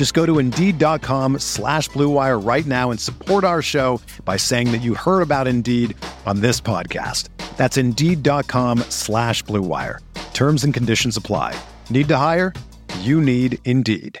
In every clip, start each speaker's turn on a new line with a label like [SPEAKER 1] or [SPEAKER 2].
[SPEAKER 1] Just go to Indeed.com slash BlueWire right now and support our show by saying that you heard about Indeed on this podcast. That's Indeed.com slash BlueWire. Terms and conditions apply. Need to hire? You need Indeed.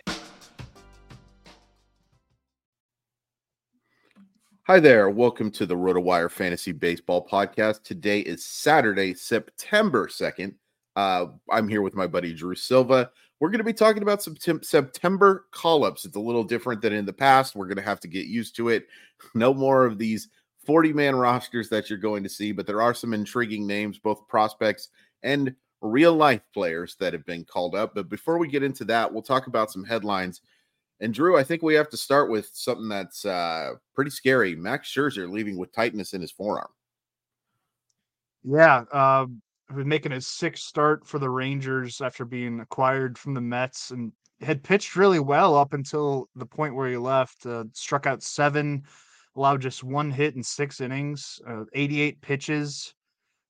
[SPEAKER 2] Hi there. Welcome to the RotoWire Fantasy Baseball Podcast. Today is Saturday, September 2nd. Uh, I'm here with my buddy Drew Silva. We're going to be talking about some September call ups. It's a little different than in the past. We're going to have to get used to it. No more of these 40 man rosters that you're going to see, but there are some intriguing names, both prospects and real life players that have been called up. But before we get into that, we'll talk about some headlines and Drew, I think we have to start with something that's uh, pretty scary. Max Scherzer leaving with tightness in his forearm.
[SPEAKER 3] Yeah, was making his sixth start for the Rangers after being acquired from the Mets, and had pitched really well up until the point where he left. Uh, struck out seven, allowed just one hit in six innings, uh, 88 pitches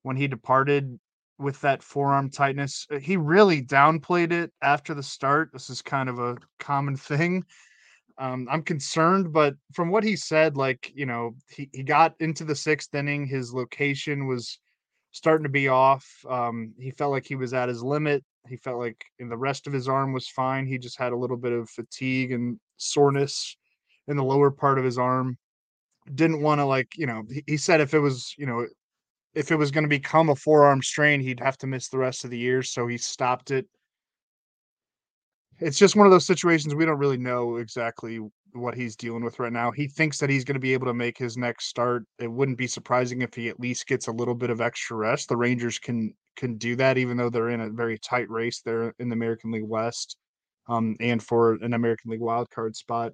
[SPEAKER 3] when he departed with that forearm tightness. Uh, he really downplayed it after the start. This is kind of a common thing. Um, I'm concerned, but from what he said, like, you know, he, he got into the sixth inning, his location was starting to be off. Um, he felt like he was at his limit. He felt like the rest of his arm was fine. He just had a little bit of fatigue and soreness in the lower part of his arm. Didn't want to, like, you know, he, he said if it was, you know, if it was going to become a forearm strain, he'd have to miss the rest of the year. So he stopped it. It's just one of those situations we don't really know exactly what he's dealing with right now. He thinks that he's going to be able to make his next start. It wouldn't be surprising if he at least gets a little bit of extra rest. The Rangers can can do that, even though they're in a very tight race there in the American League West, um, and for an American League wild card spot.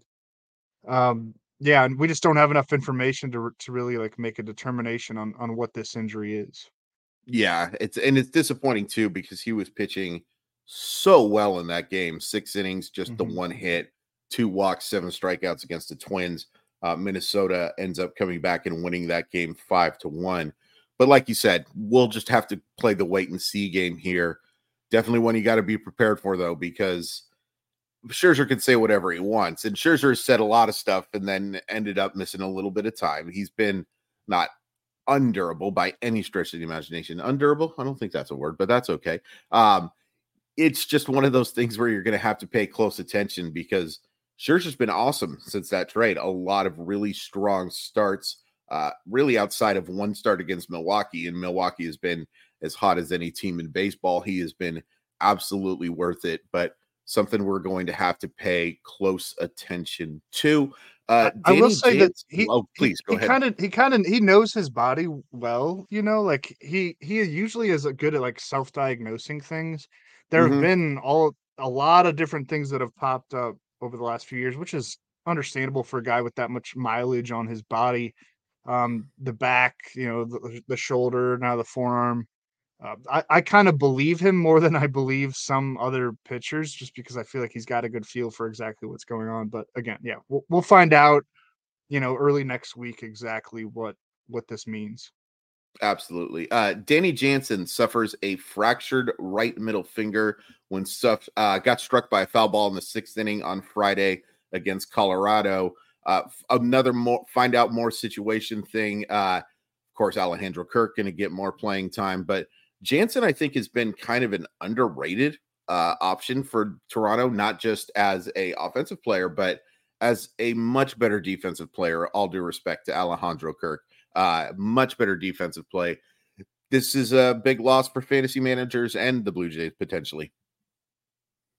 [SPEAKER 3] Um, yeah, and we just don't have enough information to to really like make a determination on on what this injury is.
[SPEAKER 2] Yeah, it's and it's disappointing too because he was pitching so well in that game. Six innings, just mm-hmm. the one hit, two walks, seven strikeouts against the Twins. Uh, Minnesota ends up coming back and winning that game five to one. But like you said, we'll just have to play the wait and see game here. Definitely one you got to be prepared for though, because Scherzer can say whatever he wants, and Scherzer said a lot of stuff and then ended up missing a little bit of time. He's been not undurable by any stretch of the imagination. Undurable? I don't think that's a word, but that's okay. Um, it's just one of those things where you're going to have to pay close attention because Scherzer's been awesome since that trade. A lot of really strong starts, uh, really outside of one start against Milwaukee, and Milwaukee has been as hot as any team in baseball. He has been absolutely worth it, but something we're going to have to pay close attention to.
[SPEAKER 3] Uh, I will say that he, oh, please go he, ahead. Kind of, he kind of, he knows his body well. You know, like he he usually is good at like self diagnosing things. There mm-hmm. have been all a lot of different things that have popped up over the last few years, which is understandable for a guy with that much mileage on his body. Um, the back, you know, the, the shoulder, now the forearm. Uh, I, I kind of believe him more than I believe some other pitchers, just because I feel like he's got a good feel for exactly what's going on. But again, yeah, we'll, we'll find out, you know, early next week exactly what what this means.
[SPEAKER 2] Absolutely. Uh, Danny Jansen suffers a fractured right middle finger when stuff uh, got struck by a foul ball in the sixth inning on Friday against Colorado. Uh, another more find out more situation thing. Uh, of course, Alejandro Kirk going to get more playing time, but Jansen, I think, has been kind of an underrated uh, option for Toronto, not just as a offensive player, but as a much better defensive player. All due respect to Alejandro Kirk, uh, much better defensive play. this is a big loss for fantasy managers and the Blue Jays potentially.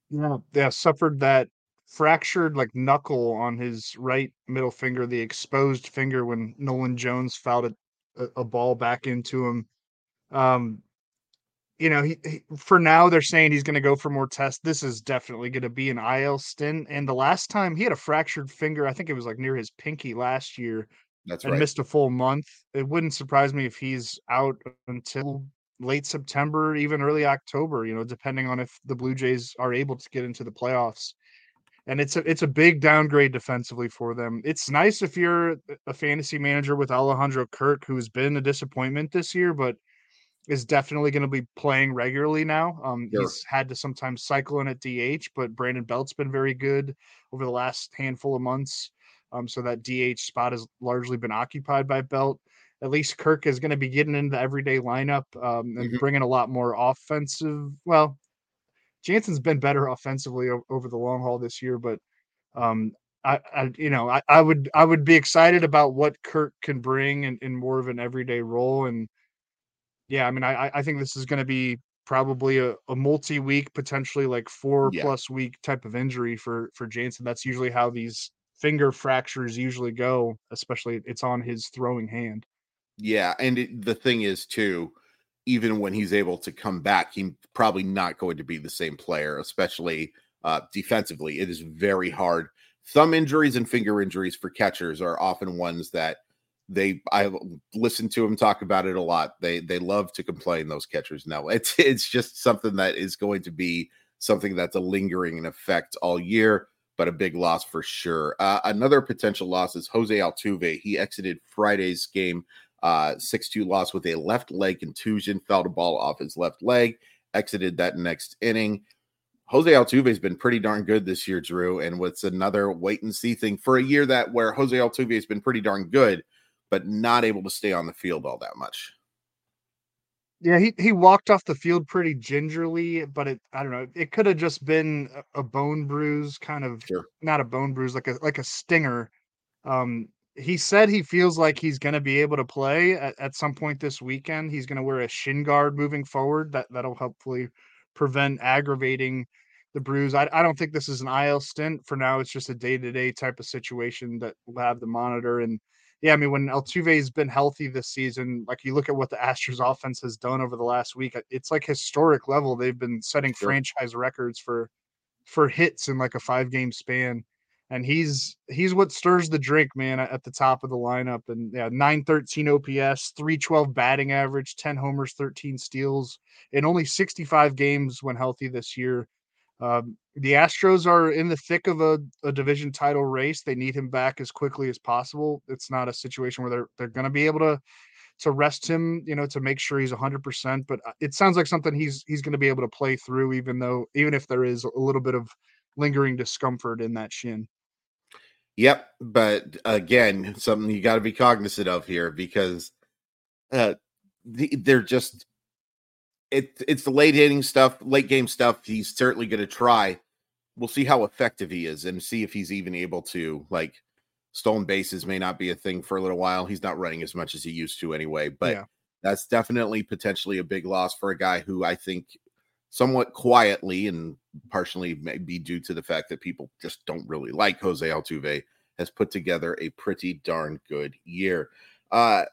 [SPEAKER 3] Yeah, yeah, suffered that fractured like knuckle on his right middle finger, the exposed finger when Nolan Jones fouled a, a, ball back into him. Um, you know, he, he, for now they're saying he's going to go for more tests. This is definitely going to be an IL stint. And the last time he had a fractured finger, I think it was like near his pinky last year.
[SPEAKER 2] That's
[SPEAKER 3] and
[SPEAKER 2] right.
[SPEAKER 3] missed a full month. It wouldn't surprise me if he's out until late September, even early October. You know, depending on if the Blue Jays are able to get into the playoffs. And it's a it's a big downgrade defensively for them. It's nice if you're a fantasy manager with Alejandro Kirk, who's been a disappointment this year, but is definitely going to be playing regularly now. Um,
[SPEAKER 2] Sure.
[SPEAKER 3] He's had to sometimes cycle in at DH, but Brandon Belt's been very good over the last handful of months. Um, so that DH spot has largely been occupied by Belt. At least Kirk is going to be getting into the everyday lineup um, and
[SPEAKER 2] Mhm.
[SPEAKER 3] bringing a lot more offensive. Well, Jansen's been better offensively o- over the long haul this year, but um, I, I, you know, I, I would, I would be excited about what Kirk can bring in, in more of an everyday role. And yeah, I mean, I, I- I think this is going to be probably a, a multi-week, potentially like four
[SPEAKER 2] Yeah.
[SPEAKER 3] plus week type of injury for for Jansen. That's usually how these finger fractures usually go, especially it's on his throwing hand.
[SPEAKER 2] Yeah, and it, the thing is too, even when he's able to come back, he's probably not going to be the same player, especially uh, defensively. It is very hard. Thumb injuries and finger injuries for catchers are often ones that they I listened to him talk about it a lot. They they love to complain those catchers now. It's it's just something that is going to be something that's a lingering effect all year, but a big loss for sure. Uh, another potential loss is Jose Altuve. He exited Friday's game uh 6-2 loss with a left leg contusion, fouled a ball off his left leg, exited that next inning. Jose Altuve has been pretty darn good this year, Drew, and what's another wait and see thing for a year that where Jose Altuve has been pretty darn good, but not able to stay on the field all that much.
[SPEAKER 3] Yeah, he he walked off the field pretty gingerly, but it I don't know, it could have just been a, a bone bruise, kind of
[SPEAKER 2] Sure.
[SPEAKER 3] not a bone bruise, like a like a stinger. Um, he said he feels like he's going to be able to play at, at some point this weekend. He's going to wear a shin guard moving forward. That that'll hopefully prevent aggravating the bruise. I, I don't think this is an IL stint for now. It's just a day to day type of situation that we'll have the monitor. And yeah, I mean, when Altuve's been healthy this season, like you look at what the Astros offense has done over the last week, uh, it's like historic level. They've been setting
[SPEAKER 2] Sure.
[SPEAKER 3] franchise records for for hits in like a five game span and he's he's what stirs the drink, man, at the top of the lineup. And yeah, 913 OPS, 312 batting average, 10 homers, 13 steals in only 65 games when healthy this year. Um, the Astros are in the thick of a, a division title race. They need him back as quickly as possible. It's not a situation where they're they're going to be able to to rest him, you know, to make sure he's 100%. But uh, it sounds like something he's he's going to be able to play through, even though even if there is a little bit of lingering discomfort in that shin.
[SPEAKER 2] Yep, but again, something you got to be cognizant of here because uh the, they're just it it's the late inning stuff, late game stuff. He's certainly going to try. We'll see how effective he is and see if he's even able to like stolen bases may not be a thing for a little while. He's not running as much as he used to anyway, but
[SPEAKER 3] Yeah.
[SPEAKER 2] that's definitely potentially a big loss for a guy who I think somewhat quietly and partially maybe due to the fact that people just don't really like Jose Altuve has put together a pretty darn good year. Uh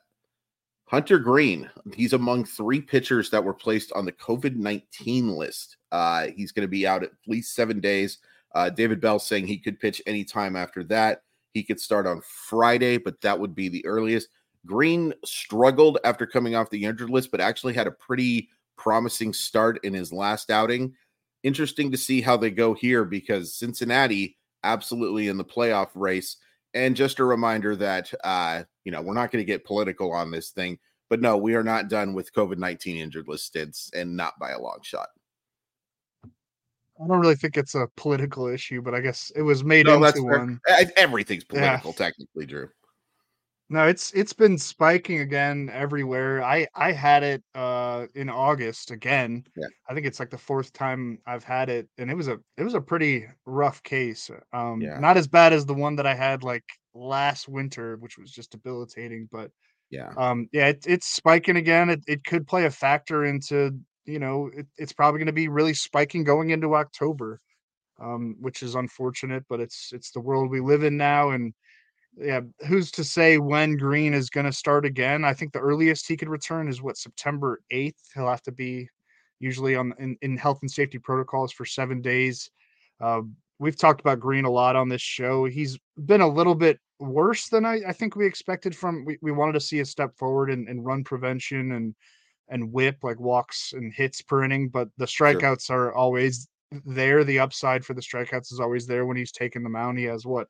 [SPEAKER 2] Hunter Greene, he's among three pitchers that were placed on the COVID 19 list. Uh, he's going to be out at least seven days. Uh, David Bell saying he could pitch anytime after that. He could start on Friday, but that would be the earliest. Greene struggled after coming off the injured list, but actually had a pretty promising start in his last outing. Interesting to see how they go here because Cincinnati absolutely in the playoff race. And just a reminder that uh, you know, we're not going to get political on this thing, but no, we are not done with COVID 19 injured list stints and not by a long shot.
[SPEAKER 3] I don't really think it's a political issue, but I guess it was made
[SPEAKER 2] No,
[SPEAKER 3] into one.
[SPEAKER 2] E- Everything's
[SPEAKER 3] Yeah.
[SPEAKER 2] political, technically, Drew.
[SPEAKER 3] No, it's it's been spiking again everywhere. I I had it uh in August again.
[SPEAKER 2] Yeah.
[SPEAKER 3] I think it's like the fourth time I've had it and it was a it was a pretty rough case. Um
[SPEAKER 2] Yeah.
[SPEAKER 3] not as bad as the one that I had like last winter, which was just debilitating, but
[SPEAKER 2] Yeah.
[SPEAKER 3] Um, yeah, it, it's spiking again. It, it could play a factor into, you know, it, it's probably going to be really spiking going into October, um, which is unfortunate, but it's it's the world we live in now. And yeah, who's to say when Greene is going to start again? I think the earliest he could return is what September 8th. He'll have to be usually on in, in health and safety protocols for seven days. Uh, we've talked about Greene a lot on this show. He's been a little bit worse than I, I think we expected from we, we wanted to see a step forward in, in run prevention and and whip like walks and hits per inning, but the strikeouts sure. are always there. The upside for the strikeouts is always there when he's taking the mound. He has what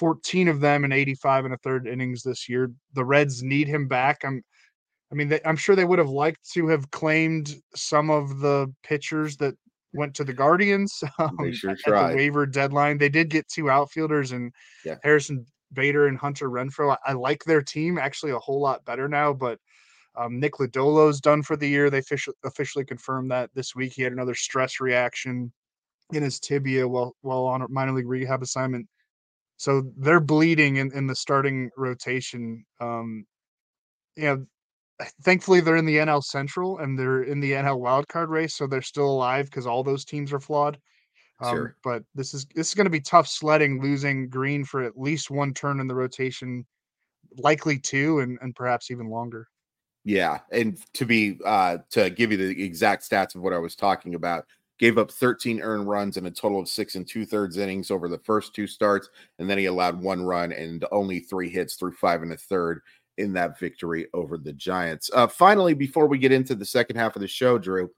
[SPEAKER 3] 114 of them in 85 and a third innings this year. The Reds need him back. I'm I mean, they, I'm sure they would have liked to have claimed some of the pitchers that went to the Guardians
[SPEAKER 2] um, they sure
[SPEAKER 3] at
[SPEAKER 2] tried.
[SPEAKER 3] the waiver deadline. They did get two outfielders and
[SPEAKER 2] yeah.
[SPEAKER 3] Harrison Bader and Hunter Renfroe. I, I, like their team actually a whole lot better now, but um, Nick Lodolo's done for the year. They officially, officially confirmed that this week. He had another stress reaction in his tibia while while on a minor league rehab assignment. So they're bleeding in, in the starting rotation. Um, you know, thankfully they're in the NL Central and they're in the NL wildcard race, so they're still alive because all those teams are flawed. Um,
[SPEAKER 2] sure.
[SPEAKER 3] But this is this is going to be tough sledding, losing Greene for at least one turn in the rotation, likely two, and and perhaps even longer.
[SPEAKER 2] Yeah, and to be uh to give you the exact stats of what I was talking about, gave up 13 earned runs in a total of six and two thirds innings over the first two starts, and then he allowed one run and only three hits through five and a third in that victory over the Giants. Uh, finally, before we get into the second half of the show, Drew,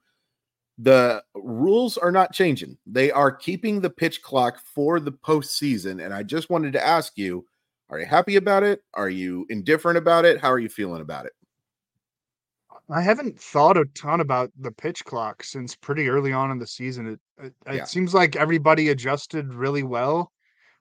[SPEAKER 2] the rules are not changing. They are keeping the pitch clock for the postseason. And I just wanted to ask you are you happy about it? Are you indifferent about it? How are you feeling about it?
[SPEAKER 3] I haven't thought a ton about the pitch clock since pretty early on in the season. It it, yeah. it seems like everybody adjusted really well.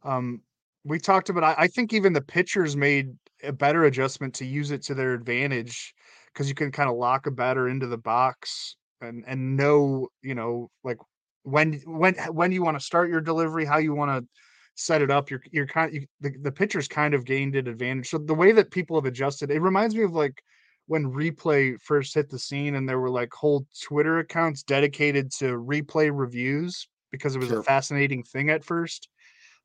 [SPEAKER 3] Um, we talked about. I, I think even the pitchers made a better adjustment to use it to their advantage because you can kind of lock a batter into the box and and know you know like when when when you want to start your delivery how you want to set it up you're you're kind you, the, the pitchers kind of gained an advantage so the way that people have adjusted it reminds me of like when replay first hit the scene and there were like whole twitter accounts dedicated to replay reviews because it was sure. a fascinating thing at first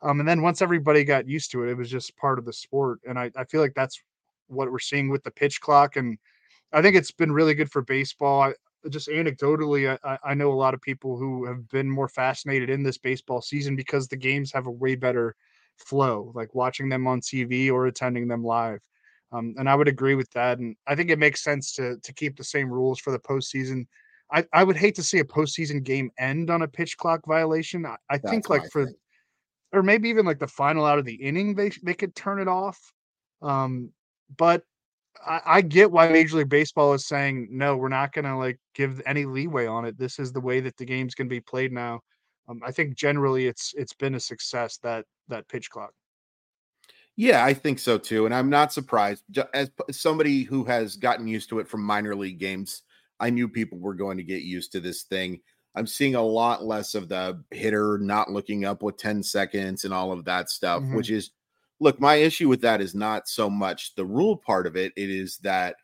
[SPEAKER 3] um, and then once everybody got used to it, it was just part of the sport. And I, I feel like that's what we're seeing with the pitch clock. And I think it's been really good for baseball. I, just anecdotally, I, I know a lot of people who have been more fascinated in this baseball season because the games have a way better flow, like watching them on TV or attending them live. Um, and I would agree with that. And I think it makes sense to to keep the same rules for the postseason. I, I would hate to see a postseason game end on a pitch clock violation. I, I think like for thing or maybe even like the final out of the inning, they they could turn it off. Um, but I, I get why Major League Baseball is saying no, we're not going to like give any leeway on it. This is the way that the game's going to be played now. Um, I think generally it's it's been a success that that pitch clock.
[SPEAKER 2] Yeah, I think so too, and I'm not surprised. As somebody who has gotten used to it from minor league games, I knew people were going to get used to this thing. I'm seeing a lot less of the hitter not looking up with 10 seconds and all of that stuff, mm-hmm. which is look, my issue with that is not so much the rule part of it. It is that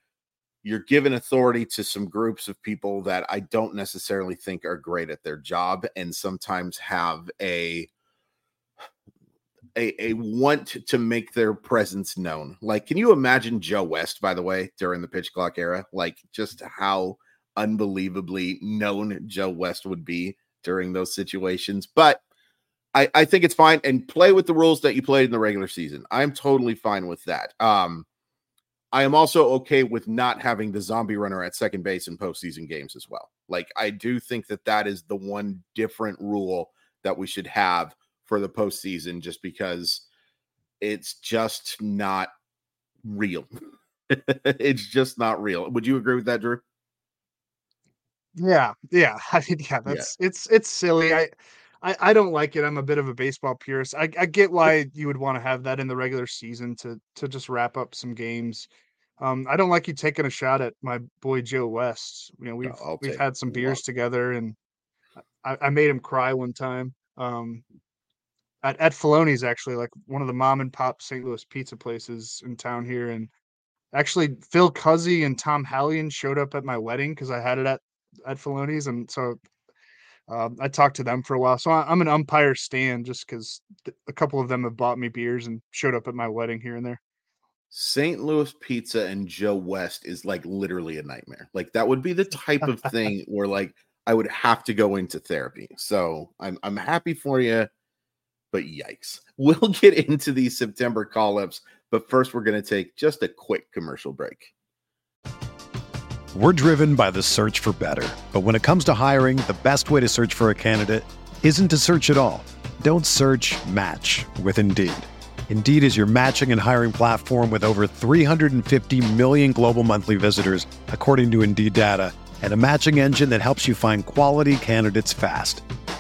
[SPEAKER 2] you're giving authority to some groups of people that I don't necessarily think are great at their job and sometimes have a a, a want to make their presence known. Like, can you imagine Joe West, by the way, during the pitch clock era? Like, just how unbelievably known Joe West would be during those situations. But I, I think it's fine and play with the rules that you played in the regular season. I'm totally fine with that. Um, I am also okay with not having the zombie runner at second base in postseason games as well. Like, I do think that that is the one different rule that we should have for the postseason, just because it's just not real. it's just not real. Would you agree with that, Drew?
[SPEAKER 3] Yeah, yeah. I mean, yeah, that's yeah. it's it's silly. I, I I don't like it. I'm a bit of a baseball purist. I, I get why you would want to have that in the regular season to to just wrap up some games. Um, I don't like you taking a shot at my boy Joe West. You know, we've no, we've had some beers together, and I, I made him cry one time. Um, at at Filoni's actually, like one of the mom and pop St. Louis pizza places in town here, and actually Phil Cuzzi and Tom Hallion showed up at my wedding because I had it at at Filoni's, and so um, I talked to them for a while. So I, am an umpire stand just because a couple of them have bought me beers and showed up at my wedding here and there.
[SPEAKER 2] St. Louis pizza and Joe West is like literally a nightmare. Like that would be the type of thing where like I would have to go into therapy. So I'm I'm happy for you, but yikes. We'll get into these September call ups, but first we're going to take just a quick commercial break.
[SPEAKER 1] We're driven by the search for better. But when it comes to hiring, the best way to search for a candidate isn't to search at all. Don't search match with Indeed. Indeed is your matching and hiring platform with over 350 million global monthly visitors, according to Indeed data, and a matching engine that helps you find quality candidates fast.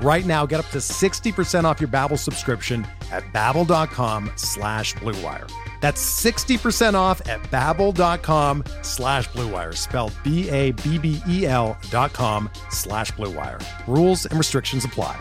[SPEAKER 4] Right now, get up to 60% off your Babbel subscription at babbel.com slash bluewire. That's 60% off at babbel.com slash bluewire, spelled B-A-B-B-E-L dot com slash bluewire. Rules and restrictions apply.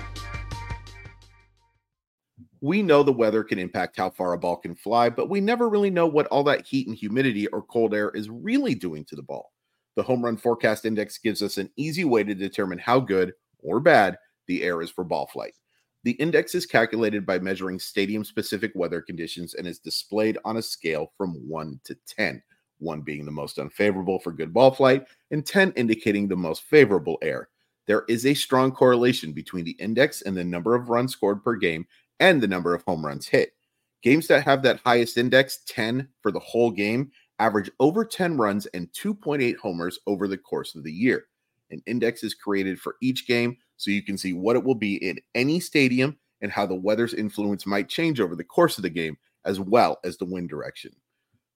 [SPEAKER 2] We know the weather can impact how far a ball can fly, but we never really know what all that heat and humidity or cold air is really doing to the ball. The Home Run Forecast Index gives us an easy way to determine how good or bad the air is for ball flight. The index is calculated by measuring stadium specific weather conditions and is displayed on a scale from 1 to 10, 1 being the most unfavorable for good ball flight and 10 indicating the most favorable air. There is a strong correlation between the index and the number of runs scored per game and the number of home runs hit. Games that have that highest index, 10 for the whole game, average over 10 runs and 2.8 homers over the course of the year. An index is created for each game so you can see what it will be in any stadium and how the weather's influence might change over the course of the game, as well as the wind direction.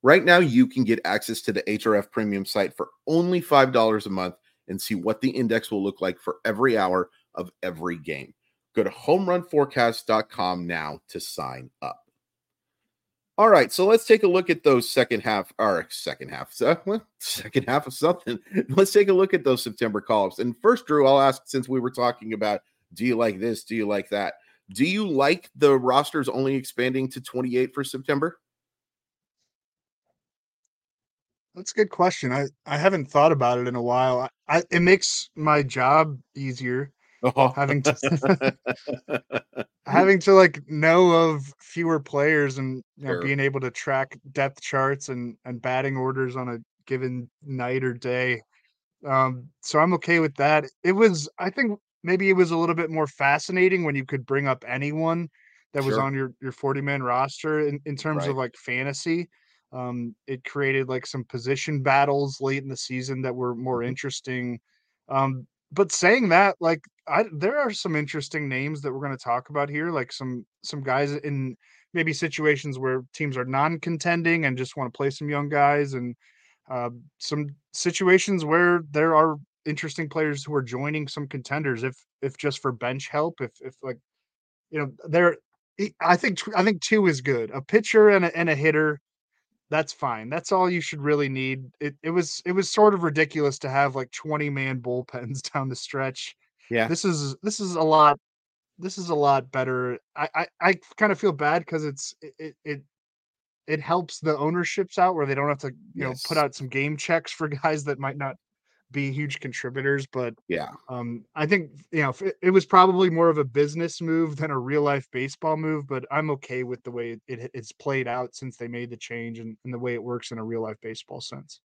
[SPEAKER 2] Right now, you can get access to the HRF premium site for only $5 a month and see what the index will look like for every hour of every game. Go to homerunforecast.com now to sign up. All right, so let's take a look at those second half, or second half, second half of something. Let's take a look at those September call-ups. And first, Drew, I'll ask since we were talking about, do you like this? Do you like that? Do you like the rosters only expanding to 28 for September?
[SPEAKER 3] That's a good question. I, I haven't thought about it in a while. I, I it makes my job easier Oh. having to having to like know of fewer players and you know, sure. being able to track depth charts and and batting orders on a given night or day. Um, so I'm okay with that. It was, I think, maybe it was a little bit more fascinating when you could bring up anyone that was on your your 40 man roster in, in terms right. of like fantasy. Um, it created like some position battles late in the season that were more mm-hmm. interesting. Um, but saying that, like, I there are some interesting names that we're going to talk about here, like some some guys in maybe situations where teams are non-contending and just want to play some young guys, and uh, some situations where there are interesting players who are joining some contenders if if just for bench help if if like you know they're I think I think two is good. A pitcher and a, and a hitter, that's fine. That's all you should really need. It it was it was sort of ridiculous to have like 20 man bullpens down the stretch.
[SPEAKER 2] Yeah.
[SPEAKER 3] This is this is a lot this is a lot better. I I, I kind of feel bad because it's it, it it helps the ownerships out where they don't have to you yes. know put out some game checks for guys that might not be huge contributors but
[SPEAKER 2] yeah
[SPEAKER 3] um i think you know it, it was probably more of a business move than a real life baseball move but i'm okay with the way it, it's played out since they made the change and, and the way it works in a real life baseball sense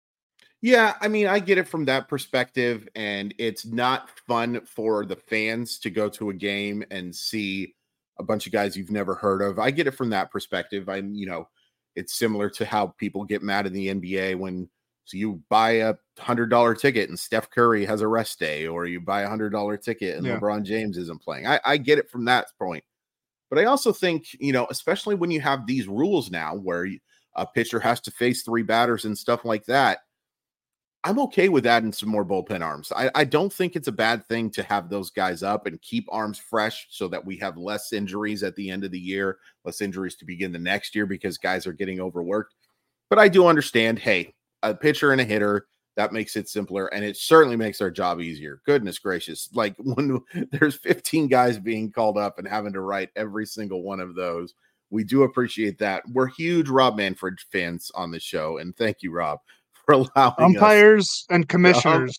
[SPEAKER 2] yeah, I mean, I get it from that perspective, and it's not fun for the fans to go to a game and see a bunch of guys you've never heard of. I get it from that perspective. I'm, you know, it's similar to how people get mad in the NBA when so you buy a hundred dollar ticket and Steph Curry has a rest day, or you buy a hundred dollar ticket and yeah. LeBron James isn't playing. I, I get it from that point, but I also think you know, especially when you have these rules now where a pitcher has to face three batters and stuff like that I'm okay with adding some more bullpen arms. I, I, don't think it's a bad thing to have those guys up and keep arms fresh so that we have less injuries at the end of the year, less injuries to begin the next year because guys are getting overworked. But I do understand hey, a pitcher and a hitter, that makes it simpler and it certainly makes our job easier. Goodness gracious. Like when there's 15 guys being called up and having to write every single one of those, we do appreciate that. We're huge Rob Manfred fans on the show. And thank you, Rob for allowing
[SPEAKER 3] umpires us. and commissioners.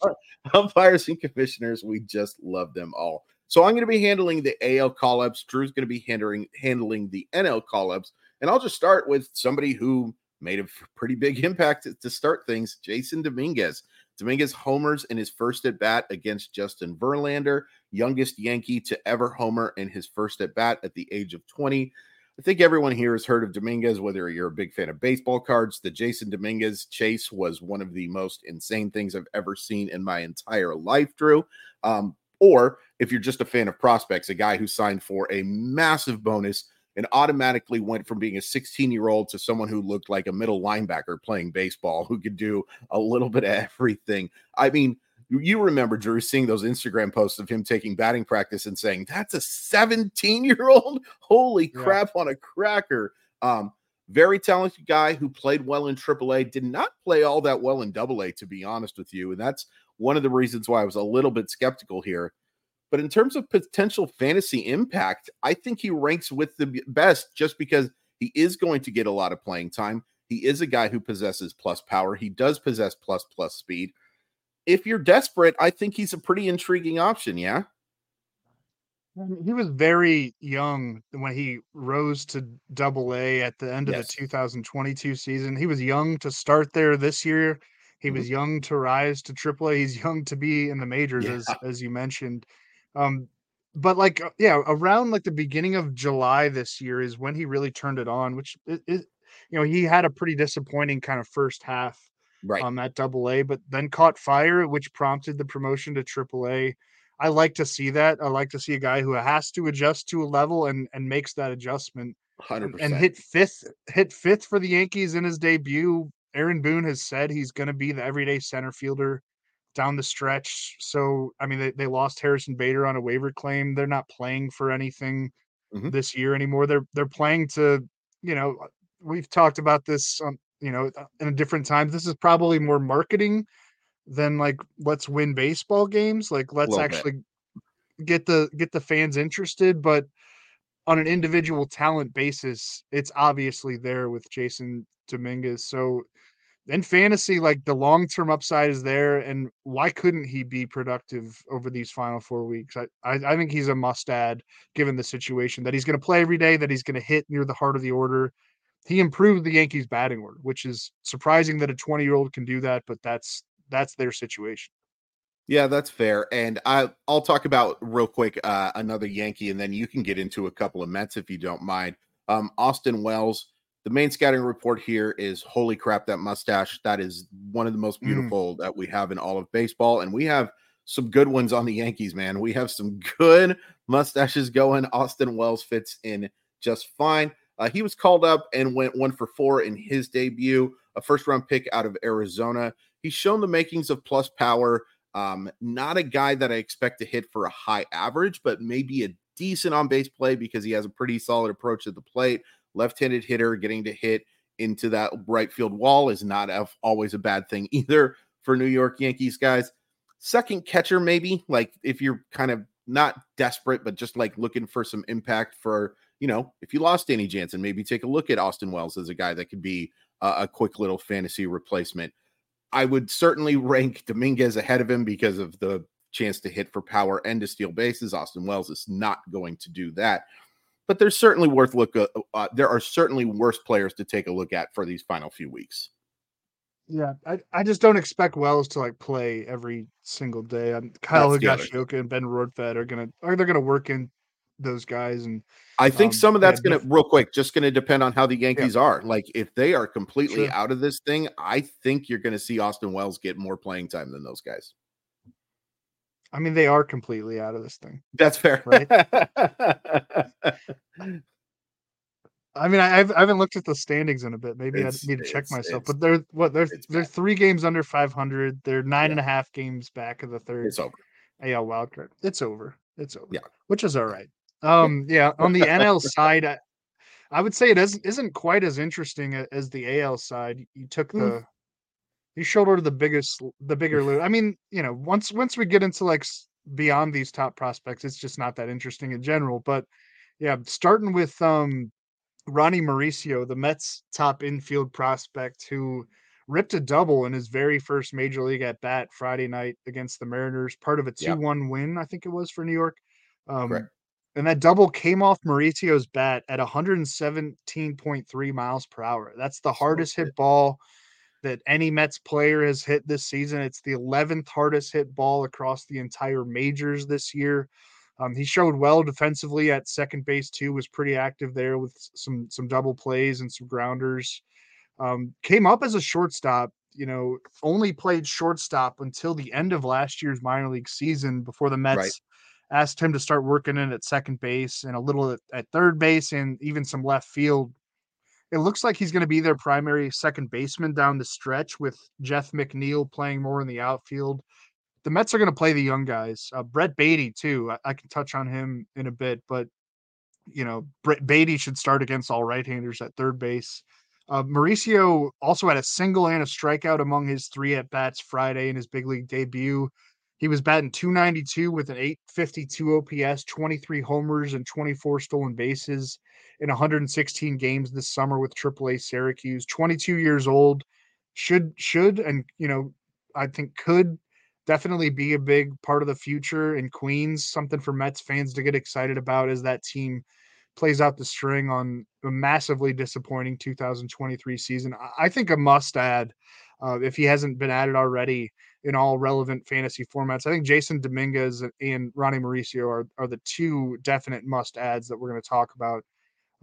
[SPEAKER 2] umpires and commissioners, we just love them all. So I'm going to be handling the AL call ups. Drew's going to be handling handling the NL call ups, and I'll just start with somebody who made a pretty big impact to start things. Jasson Dominguez. Dominguez homers in his first at bat against Justin Verlander, youngest Yankee to ever homer in his first at bat at the age of 20. I think everyone here has heard of Dominguez, whether you're a big fan of baseball cards. The Jasson Dominguez chase was one of the most insane things I've ever seen in my entire life, Drew. Um, or if you're just a fan of prospects, a guy who signed for a massive bonus and automatically went from being a 16 year old to someone who looked like a middle linebacker playing baseball, who could do a little bit of everything. I mean, you remember Drew seeing those Instagram posts of him taking batting practice and saying, That's a 17 year old. Holy yeah. crap on a cracker. Um, very talented guy who played well in AAA, did not play all that well in AA, to be honest with you. And that's one of the reasons why I was a little bit skeptical here. But in terms of potential fantasy impact, I think he ranks with the best just because he is going to get a lot of playing time. He is a guy who possesses plus power. He does possess plus plus speed if you're desperate, I think he's a pretty intriguing option. Yeah.
[SPEAKER 3] He was very young when he rose to double A at the end of yes. the 2022 season. He was young to start there this year. He mm-hmm. was young to rise to triple A. He's young to be in the majors, yeah. as as you mentioned. Um, but like uh, yeah, around like the beginning of July this year is when he really turned it on, which is, you know, he had a pretty disappointing kind of first half
[SPEAKER 2] right.
[SPEAKER 3] um, at double A, but then caught fire, which prompted the promotion to triple A. I like to see that. I like to see a guy who has to adjust to a level and and makes that adjustment.
[SPEAKER 2] 100%.
[SPEAKER 3] And hit fifth, hit fifth for the Yankees in his debut. Aaron Boone has said he's going to be the everyday center fielder down the stretch. So, I mean, they, they lost Harrison Bader on a waiver claim. They're not playing for anything mm-hmm. this year anymore. They're they're playing to, you know, we've talked about this on you know, uh, in a different times. This is probably more marketing than like let's win baseball games. Like let's actually bit. get the get the fans interested. But on an individual talent basis, it's obviously there with Jasson Dominguez. So in fantasy, like the long term upside is there, and why couldn't he be productive over these final four weeks? I, I, I think he's a must add given the situation that he's going to play every day, that he's going to hit near the heart of the order, he improved the Yankees batting order, which is surprising that a 20 year old can do that, but that's that's their situation.
[SPEAKER 2] Yeah, that's fair. And I I'll talk about real quick uh, another Yankee, and then you can get into a couple of Mets if you don't mind. Um, Austin Wells. The main scouting report here is holy crap, that mustache. That is one of the most mm. beautiful mm. that we have in all of baseball. And we have some good ones on the Yankees, man. We have some good mustaches going. Austin Wells fits in just fine. Uh, he was called up and went one for four in his debut, a first round pick out of Arizona. He's shown the makings of plus power. Um, not a guy that I expect to hit for a high average, but maybe a decent on base play because he has a pretty solid approach at the plate. Left handed hitter getting to hit into that right field wall is not always a bad thing either for New York Yankees guys. Second catcher, maybe like if you're kind of not desperate, but just like looking for some impact for, you know, if you lost Danny Jansen, maybe take a look at Austin Wells as a guy that could be a, a quick little fantasy replacement. I would certainly rank Dominguez ahead of him because of the chance to hit for power and to steal bases. Austin Wells is not going to do that. But there's certainly worth look. Uh, uh, there are certainly worse players to take a look at for these final few weeks.
[SPEAKER 3] Yeah, I, I just don't expect Wells to like play every single day. I'm, Kyle Higashioka and Ben Rortvedt are gonna are they're gonna work in those guys and
[SPEAKER 2] I think um, some of that's gonna real quick just gonna depend on how the Yankees yeah. are. Like if they are completely sure. out of this thing, I think you're gonna see Austin Wells get more playing time than those guys.
[SPEAKER 3] I mean, they are completely out of this thing.
[SPEAKER 2] That's fair,
[SPEAKER 3] right? I mean, I, I've, I haven't looked at the standings in a bit. Maybe it's, I need to check myself. But they're what they're they're bad. three games under 500. They're nine yeah. and a half games back of the third.
[SPEAKER 2] It's over.
[SPEAKER 3] Yeah, wild card. It's over. It's over. Yeah, which is all right. Um, yeah. On the NL side, I, I would say it isn't isn't quite as interesting as the AL side. You took hmm. the mm. You shouldered the biggest the bigger loot. I mean, you know, once once we get into like beyond these top prospects, it's just not that interesting in general. But yeah, starting with um Ronny Mauricio, the Mets' top infield prospect, who ripped a double in his very first major league at bat Friday night against the Mariners, part of a 2 1 win, I think it was for New York. Um, and that double came off Mauricio's bat at 117.3 miles per hour. That's the hardest hit ball that any Mets player has hit this season. It's the 11th hardest hit ball across the entire majors this year. Um, he showed well defensively at second base too. Was pretty active there with some some double plays and some grounders. Um, came up as a shortstop. You know, only played shortstop until the end of last year's minor league season before the Mets right. asked him to start working in at second base and a little at, at third base and even some left field. It looks like he's going to be their primary second baseman down the stretch with Jeff McNeil playing more in the outfield the Mets are going to play the young guys. Uh, Brett Baty, too. I, I, can touch on him in a bit, but you know, Brett Baty should start against all right-handers at third base. Uh, Mauricio also had a single and a strikeout among his three at bats Friday in his big league debut. He was batting 292 with an 852 OPS, 23 homers, and 24 stolen bases in 116 games this summer with AAA Syracuse. 22 years old, should should and you know I think could definitely be a big part of the future in Queens. Something for Mets fans to get excited about as that team plays out the string on a massively disappointing 2023 season. I think a must add uh, if he hasn't been added already in all relevant fantasy formats. I think Jasson Dominguez and Ronny Mauricio are, are the two definite must adds that we're going to talk about.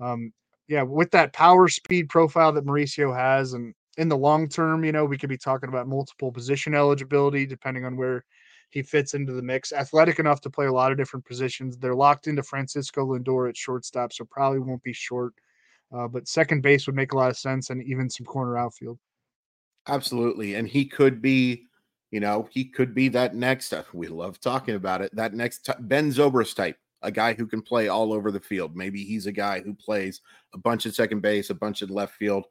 [SPEAKER 3] Um, yeah, with that power speed profile that Mauricio has and in the long term, you know, we could be talking about multiple position eligibility depending on where he fits into the mix. Athletic enough to play a lot of different positions. They're locked into Francisco Lindor at shortstop, so probably won't be short. Uh, but second base would make a lot of sense, and even some corner outfield.
[SPEAKER 2] Absolutely, and he could be, you know, he could be that next. Uh, we love talking about it. That next t- Ben Zobrist type, a guy who can play all over the field. Maybe he's a guy who plays a bunch of second base, a bunch of left field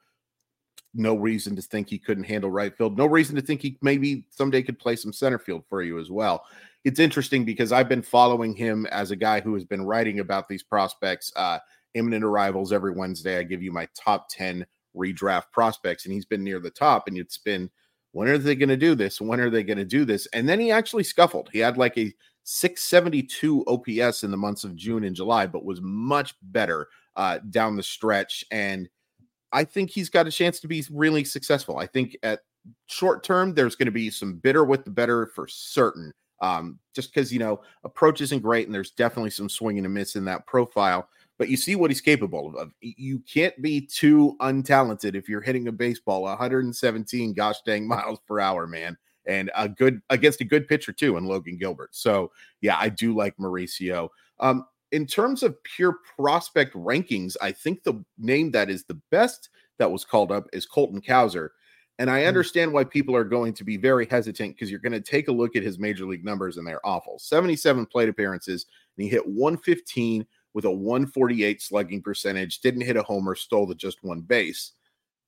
[SPEAKER 2] no reason to think he couldn't handle right field. No reason to think he maybe someday could play some center field for you as well. It's interesting because I've been following him as a guy who has been writing about these prospects, uh, imminent arrivals every Wednesday. I give you my top 10 redraft prospects, and he's been near the top. And it's been, when are they going to do this? When are they going to do this? And then he actually scuffled. He had like a 672 OPS in the months of June and July, but was much better uh, down the stretch. And I think he's got a chance to be really successful. I think at short term, there's going to be some bitter with the better for certain. Um, just because you know approach isn't great, and there's definitely some swinging and a miss in that profile. But you see what he's capable of. You can't be too untalented if you're hitting a baseball 117 gosh dang miles per hour, man, and a good against a good pitcher too, and Logan Gilbert. So yeah, I do like Mauricio. Um, in terms of pure prospect rankings, I think the name that is the best that was called up is Colton Cowser. And I
[SPEAKER 3] Mm.
[SPEAKER 2] understand why people are going to be very hesitant because you're going to take a look at his major league numbers and they're awful. 77 plate appearances, and he hit 115 with a 148 slugging percentage, didn't hit a homer, stole the just one base.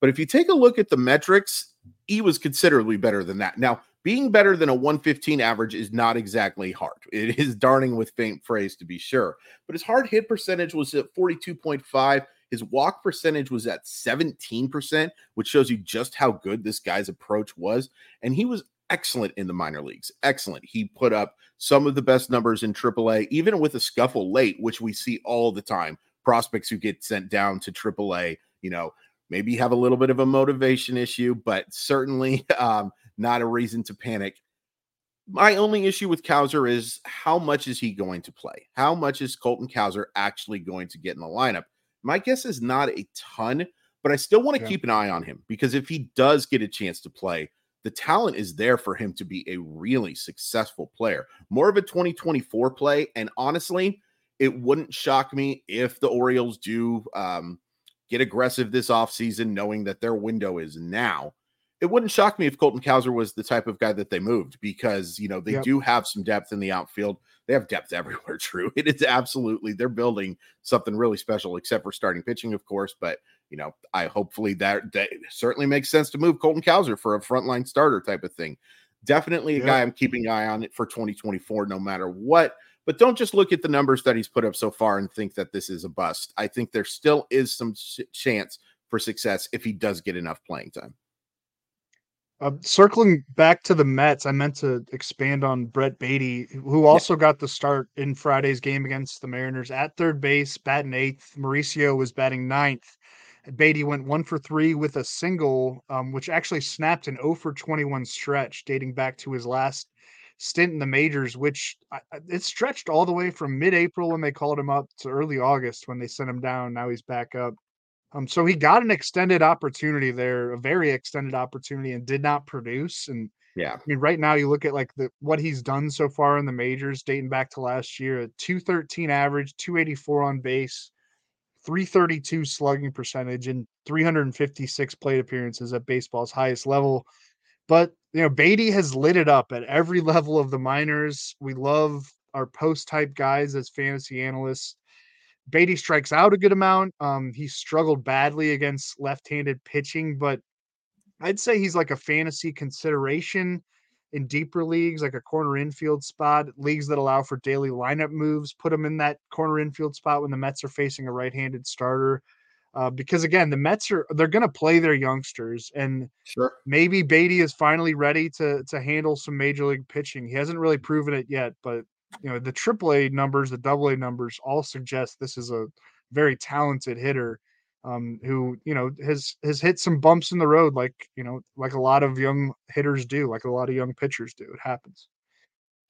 [SPEAKER 2] But if you take a look at the metrics, he was considerably better than that. Now, being better than a 115 average is not exactly hard. It is darning with faint phrase to be sure. But his hard hit percentage was at 42.5. His walk percentage was at 17%, which shows you just how good this guy's approach was. And he was excellent in the minor leagues. Excellent. He put up some of the best numbers in AAA, even with a scuffle late, which we see all the time. Prospects who get sent down to AAA, you know, maybe have a little bit of a motivation issue, but certainly um, not a reason to panic. My only issue with Cowser is how much is he going to play? How much is Colton Cowser actually going to get in the lineup? My guess is not a ton, but I still want to
[SPEAKER 3] Yeah.
[SPEAKER 2] keep an eye on him because if he does get a chance to play, the talent is there for him to be a really successful player. More of a 2024 play. And honestly, it wouldn't shock me if the Orioles do um, get aggressive this offseason, knowing that their window is now. It wouldn't shock me if Colton Cowser was the type of guy that they moved because, you know, they
[SPEAKER 3] Yep.
[SPEAKER 2] do have some depth in the outfield. They have depth everywhere, true. It is absolutely, they're building something really special, except for starting pitching, of course. But, you know, I hopefully that, that certainly makes sense to move Colton Cowser for a frontline starter type of thing. Definitely a
[SPEAKER 3] Yep.
[SPEAKER 2] guy I'm keeping an eye on it for 2024, no matter what. But don't just look at the numbers that he's put up so far and think that this is a bust. I think there still is some ch- chance for success if he does get enough playing time.
[SPEAKER 3] Uh, circling back to the Mets, I meant to expand on Brett Baty, who also got the start in Friday's game against the Mariners at third base, batting eighth. Mauricio was batting ninth. Baty went one for three with a single, um, which actually snapped an 0 for 21 stretch dating back to his last stint in the majors, which I- it stretched all the way from mid April when they called him up to early August when they sent him down. Now he's back up. Um, so he got an extended opportunity there, a very extended opportunity, and did not produce. And
[SPEAKER 2] Yeah.
[SPEAKER 3] I mean, right now you look at like the what he's done so far in the majors, dating back to last year, a 213 average, 284 on base, 332 slugging percentage, and 356 plate appearances at baseball's highest level. But you know, Baty has lit it up at every level of the minors. We love our post type guys as fantasy analysts. Baty strikes out a good amount. Um, he struggled badly against left-handed pitching, but I'd say he's like a fantasy consideration in deeper leagues, like a corner infield spot, leagues that allow for daily lineup moves. Put him in that corner infield spot when the Mets are facing a right-handed starter. Uh, because again, the Mets are they're going to play their youngsters, and
[SPEAKER 2] Sure.
[SPEAKER 3] maybe Baty is finally ready to to handle some major league pitching. He hasn't really proven it yet, but you know the AAA numbers, the AA numbers, all suggest this is a very talented hitter um, who you know has has hit some bumps in the road, like you know, like a lot of young hitters do, like a lot of young pitchers do. It happens.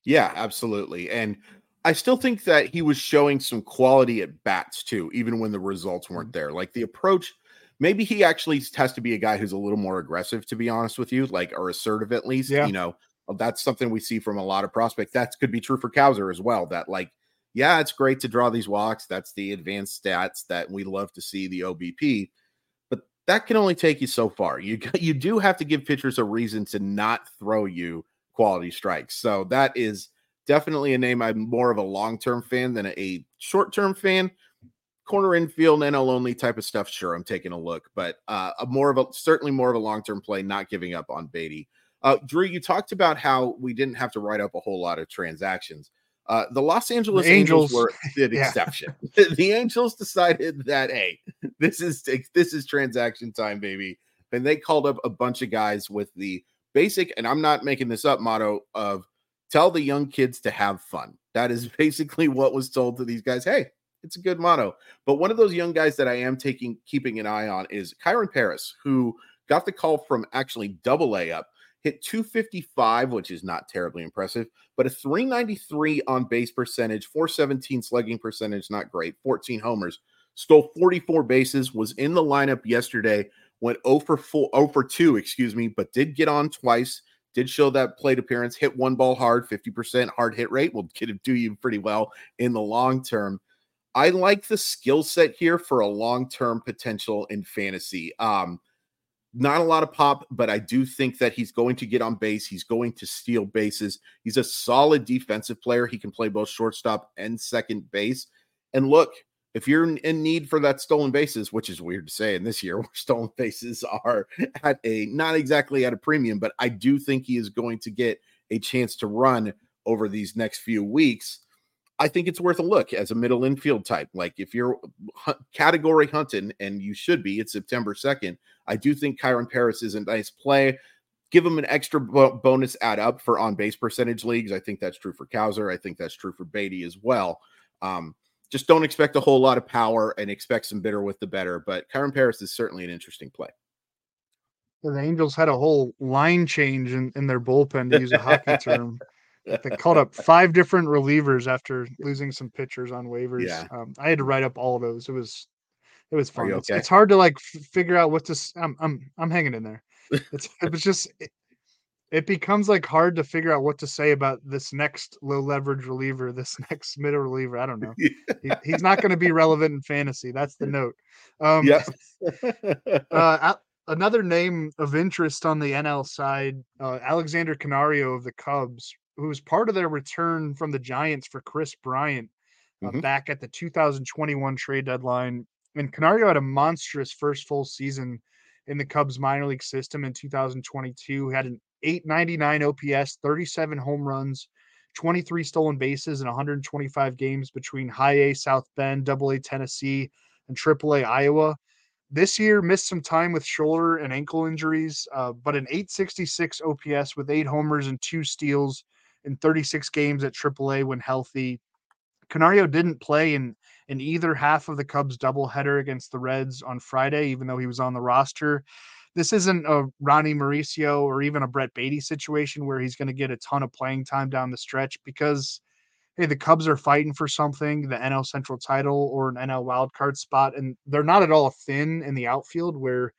[SPEAKER 2] Yeah, absolutely. And I still think that he was showing some quality at bats too, even when the results weren't there. Like the approach, maybe he actually has to be a guy who's a little more aggressive, to be honest with you, like or assertive at least.
[SPEAKER 3] Yeah.
[SPEAKER 2] You know, that's something we see from a lot of prospects. That could be true for Cowser as well. That like, yeah, it's great to draw these walks. That's the advanced stats that we love to see the OBP, but that can only take you so far. You you do have to give pitchers a reason to not throw you quality strikes. So that is definitely a name I'm more of a long-term fan than a short-term fan. Corner infield, NL only type of stuff. Sure, I'm taking a look, but uh, a more of a certainly more of a long-term play. Not giving up on Baty. Uh, Drew, you talked about how we didn't have to write up a whole lot of transactions. Uh, the Los Angeles Angels,
[SPEAKER 3] Angels.
[SPEAKER 2] were the
[SPEAKER 3] Yeah.
[SPEAKER 2] exception. the Angels decided that hey, this is this is transaction time, baby, and they called up a bunch of guys with the basic, and I'm not making this up, motto of tell the young kids to have fun. That is basically what was told to these guys. Hey, it's a good motto. But one of those young guys that I am taking keeping an eye on is Kyren Paris, who got the call from actually double A up, hit 255, which is not terribly impressive, but a 393 on base percentage, 417 slugging percentage, not great, 14 homers, stole 44 bases, was in the lineup yesterday, went 0 for 4, 0 for 2, excuse me, but did get on twice. Did show that plate appearance, hit one ball hard, 50% hard hit rate will get do you pretty well in the long term. I like the skill set here for a long term potential in fantasy. Um, not a lot of pop, but I do think that he's going to get on base. He's going to steal bases. He's a solid defensive player. He can play both shortstop and second base. And look, if you're in need for that stolen bases, which is weird to say in this year where stolen bases are at a not exactly at a premium, but I do think he is going to get a chance to run over these next few weeks. I think it's worth a look as a middle infield type. Like if you're category hunting, and you should be, it's September 2nd. I do think Kyren Paris is a nice play. Give him an extra bo- bonus add up for on base percentage leagues. I think that's true for Cowser. I think that's true for Baty as well. Um, just don't expect a whole lot of power and expect some bitter with the better. But Kyren Paris is certainly an interesting play.
[SPEAKER 3] The Angels had a whole line change in, in their bullpen to use a hockey term. They called up five different relievers after losing some pitchers on waivers.
[SPEAKER 2] Yeah.
[SPEAKER 3] Um, I had to write up all of those. It was it was fun. It's,
[SPEAKER 2] okay?
[SPEAKER 3] it's hard to like f- figure out what to. s- I'm I'm I'm hanging in there. It's it was just it, it becomes like hard to figure out what to say about this next low leverage reliever, this next middle reliever. I don't know. He, he's not going to be relevant in fantasy. That's the note. Um,
[SPEAKER 2] yep.
[SPEAKER 3] uh, another name of interest on the NL side, uh, Alexander Canario of the Cubs, who was part of their return from the Giants for Kris Bryant uh,
[SPEAKER 2] Mhm.
[SPEAKER 3] back at the 2021 trade deadline. And Canario had a monstrous first full season in the Cubs minor league system in 2022. He had an 899 OPS, 37 home runs, 23 stolen bases in 125 games between High A South Bend, Double A Tennessee, and Triple A Iowa. This year missed some time with shoulder and ankle injuries, uh, but an 866 OPS with eight homers and two steals in 36 games at AAA when healthy. Canario didn't play in in either half of the Cubs doubleheader against the Reds on Friday, even though he was on the roster. This isn't a Ronny Mauricio or even a Brett Baty situation where he's going to get a ton of playing time down the stretch because hey, the Cubs are fighting for something, the NL Central title or an NL wildcard spot, and they're not at all thin in the outfield where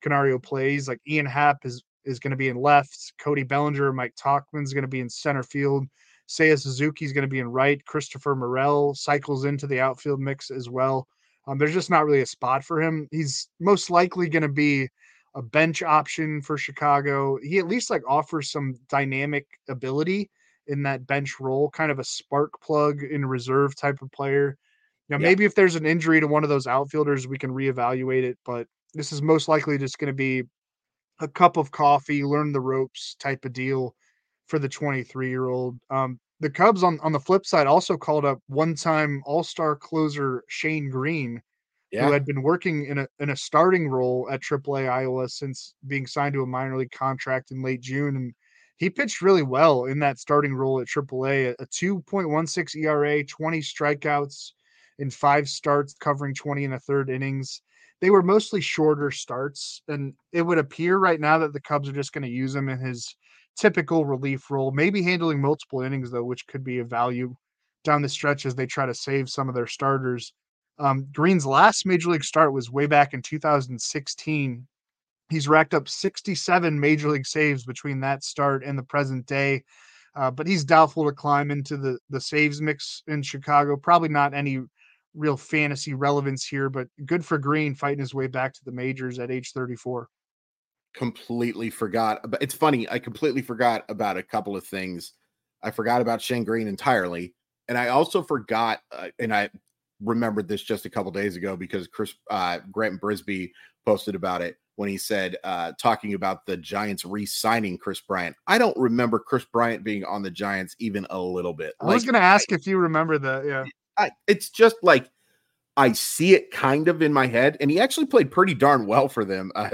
[SPEAKER 3] Canario plays. Like Ian Happ is is going to be in left, Cody Bellinger, Mike Tauchman's going to be in center field. Seiya Suzuki is going to be in right. Christopher Morel cycles into the outfield mix as well. Um, there's just not really a spot for him. He's most likely going to be a bench option for Chicago. He at least like offers some dynamic ability in that bench role, kind of a spark plug in reserve type of player. Now,
[SPEAKER 2] Yeah.
[SPEAKER 3] maybe if there's an injury to one of those outfielders, we can reevaluate it, but this is most likely just going to be a cup of coffee, learn the ropes type of deal for the 23 year old. Um, the Cubs on, on the flip side also called up one time All Star closer Shane Greene, who had been working in a in a starting role at AAA Iowa since being signed to a minor league contract in late June, and he pitched really well in that starting role at AAA. A 2.16 ERA, 20 strikeouts in five starts, covering 20 and a third innings. They were mostly shorter starts, and it would appear right now that the Cubs are just going to use him in his typical relief role, maybe handling multiple innings though, which could be a value down the stretch as they try to save some of their starters. Um, Greene's last major league start was way back in 2016. He's racked up 67 major league saves between that start and the present day, uh, but he's doubtful to climb into the the saves mix in Chicago. Probably not any real fantasy relevance here, but good for Greene fighting his way back to the majors at age 34.
[SPEAKER 2] completely forgot. But it's funny. I completely forgot about a couple of things. I forgot about Shane Greene entirely, and I also forgot. Uh, and I remembered this just a couple days ago because Chris uh, Grant Brisbee posted about it when he said uh, talking about the Giants re-signing Kris Bryant. I don't remember Kris Bryant being on the Giants even a little bit.
[SPEAKER 3] I was going to ask if you remember that. Yeah.
[SPEAKER 2] I, it's just like I see it kind of in my head, and he actually played pretty darn well for them. Uh,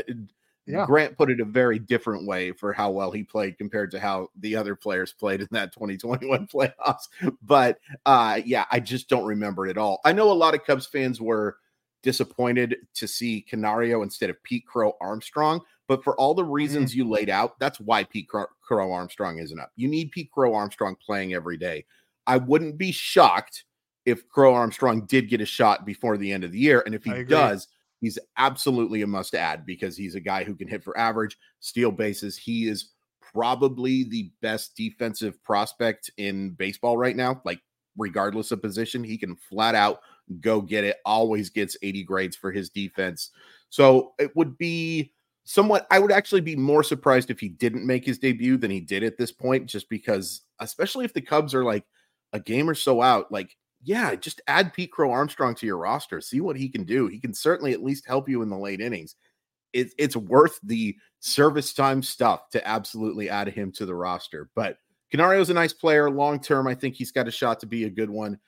[SPEAKER 3] Yeah.
[SPEAKER 2] Grant put it a very different way for how well he played compared to how the other players played in that 2021 playoffs. But uh, yeah, I just don't remember it at all. I know a lot of Cubs fans were disappointed to see Canario instead of Pete Crow Armstrong. But for all the reasons you laid out, that's why Pete Crow, Crow Armstrong isn't up. You need Pete Crow Armstrong playing every day. I wouldn't be shocked if Crow Armstrong did get a shot before the end of the year. And if he does, he's absolutely a must add because he's a guy who can hit for average, steal bases. He is probably the best defensive prospect in baseball right now. Like, regardless of position, he can flat out go get it, always gets 80 grades for his defense. So it would be somewhat I would actually be more surprised if he didn't make his debut than he did at this point, just because, especially if the Cubs are like a game or so out, like, yeah, just add Pete Crow Armstrong to your roster, see what he can do. He can certainly at least help you in the late innings. It, it's worth the service time stuff to absolutely add him to the roster. But Canario's a nice player. Long term, I think he's got a shot to be a good one.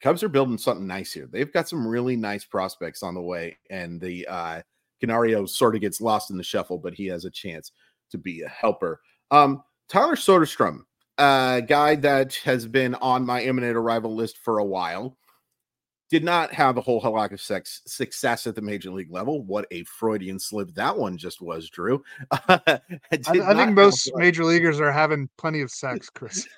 [SPEAKER 2] Cubs are building something nice here. They've got some really nice prospects on the way, and the uh, Canario sort of gets lost in the shuffle, but he has a chance to be a helper. Um, Tyler Soderstrom, a guy that has been on my imminent arrival list for a while, did not have a whole lot of sex, success at the major league level. What a Freudian slip that one just was, Drew.
[SPEAKER 3] I, I think most major leaguers are having plenty of sex, Chris.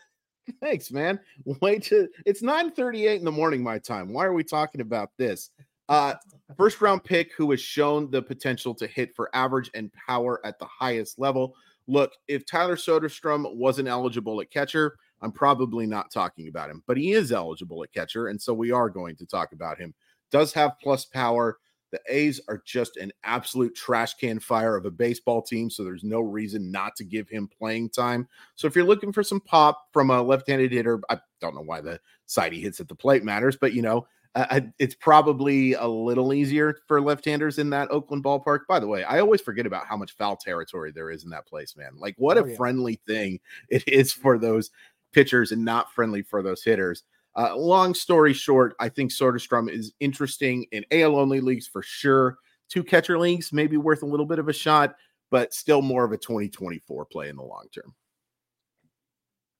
[SPEAKER 2] Thanks, man. Wait to it's 9 38 in the morning, my time. Why are we talking about this? Uh, first round pick who has shown the potential to hit for average and power at the highest level. Look, if Tyler Soderstrom wasn't eligible at catcher, I'm probably not talking about him, but he is eligible at catcher. And so we are going to talk about him. Does have plus power. The A's are just an absolute trash can fire of a baseball team. So there's no reason not to give him playing time. So if you're looking for some pop from a left handed hitter, I don't know why the side he hits at the plate matters, but you know, uh, it's probably a little easier for left-handers in that Oakland ballpark. By the way, I always forget about how much foul territory there is in that place, man. Like what oh, a yeah. friendly thing it is for those pitchers and not friendly for those hitters. Uh, long story short, I think Soderstrom is interesting in AL only leagues for sure. Two catcher leagues, maybe worth a little bit of a shot, but still more of a 2024 play in the long term.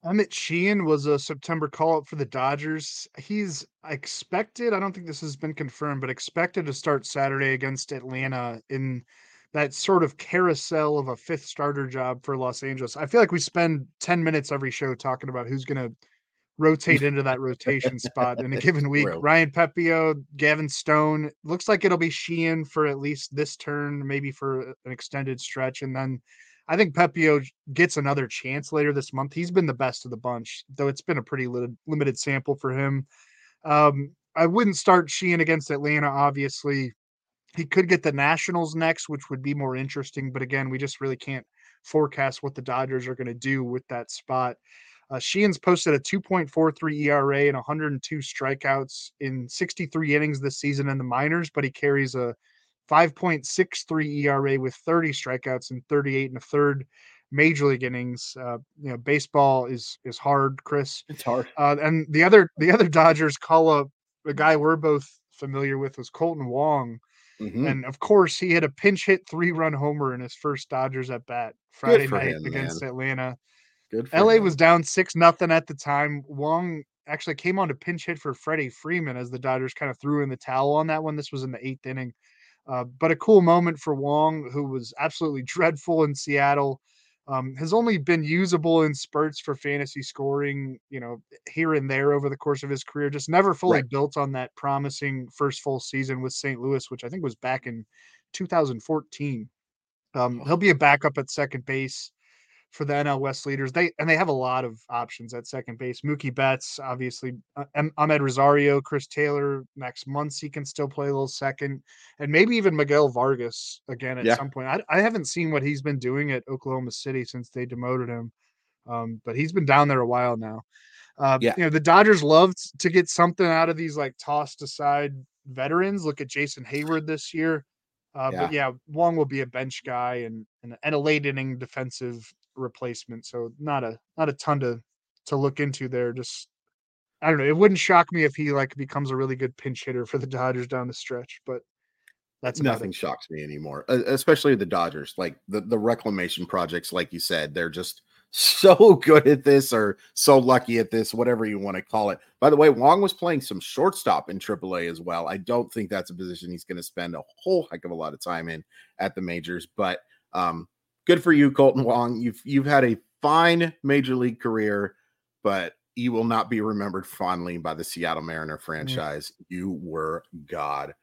[SPEAKER 3] Emmett Sheehan was a September call up for the Dodgers. He's expected, I don't think this has been confirmed, but expected to start Saturday against Atlanta in that sort of carousel of a fifth starter job for Los Angeles. I feel like we spend 10 minutes every show talking about who's going to rotate into that rotation spot in a given week. Ryan Pepiot, Gavin Stone. Looks like it'll be Sheehan for at least this turn, maybe for an extended stretch. And then I think Pepiot gets another chance later this month. He's been the best of the bunch, though it's been a pretty li- limited sample for him. Um, I wouldn't start Sheehan against Atlanta, obviously. He could get the Nationals next, which would be more interesting. But again, we just really can't forecast what the Dodgers are going to do with that spot. Uh, Sheehan's posted a 2.43 ERA and 102 strikeouts in 63 innings this season in the minors, but he carries a 5.63 ERA with 30 strikeouts and 38 and a third major league innings. Uh, you know, baseball is is hard, Chris.
[SPEAKER 2] It's hard.
[SPEAKER 3] Uh, and the other the other Dodgers call up a guy we're both familiar with was Kolten Wong. Mm-hmm. And of course, he had a pinch hit three run homer in his first Dodgers at bat Friday night him, against man. Atlanta. Good. LA him. was down six nothing at the time. Wong actually came on to pinch hit for Freddie Freeman as the Dodgers kind of threw in the towel on that one. This was in the eighth inning. Uh, but a cool moment for Wong, who was absolutely dreadful in Seattle. Um, has only been usable in spurts for fantasy scoring, you know, here and there over the course of his career. Just never fully right. built on that promising first full season with St. Louis, which I think was back in 2014. Um, he'll be a backup at second base for the NL West leaders. They and they have a lot of options at second base. Mookie Betts, obviously, uh, Amed Rosario, Chris Taylor, Max Muncy can still play a little second, and maybe even Miguel Vargas again at yeah. some point. I, I haven't seen what he's been doing at Oklahoma City since they demoted him, um, but he's been down there a while now. Uh, yeah. You know, the Dodgers love to get something out of these like tossed aside veterans. Look at Jason Heyward this year. Uh, yeah. But yeah, Wong will be a bench guy and, and, and a late inning defensive replacement. So not a not a ton to to look into there. Just I don't know. It wouldn't shock me if he like becomes a really good pinch hitter for the Dodgers down the stretch, but that's
[SPEAKER 2] nothing shocks me anymore, especially the Dodgers. Like the, the reclamation projects, like you said, they're just so good at this or so lucky at this, whatever you want to call it. By the way, Wong was playing some shortstop in AAA as well. I don't think that's a position he's going to spend a whole heck of a lot of time in at the majors, but um, good for you, Kolten Wong. You've you've had a fine major league career, but you will not be remembered fondly by the Seattle Mariner franchise. Mm. You were god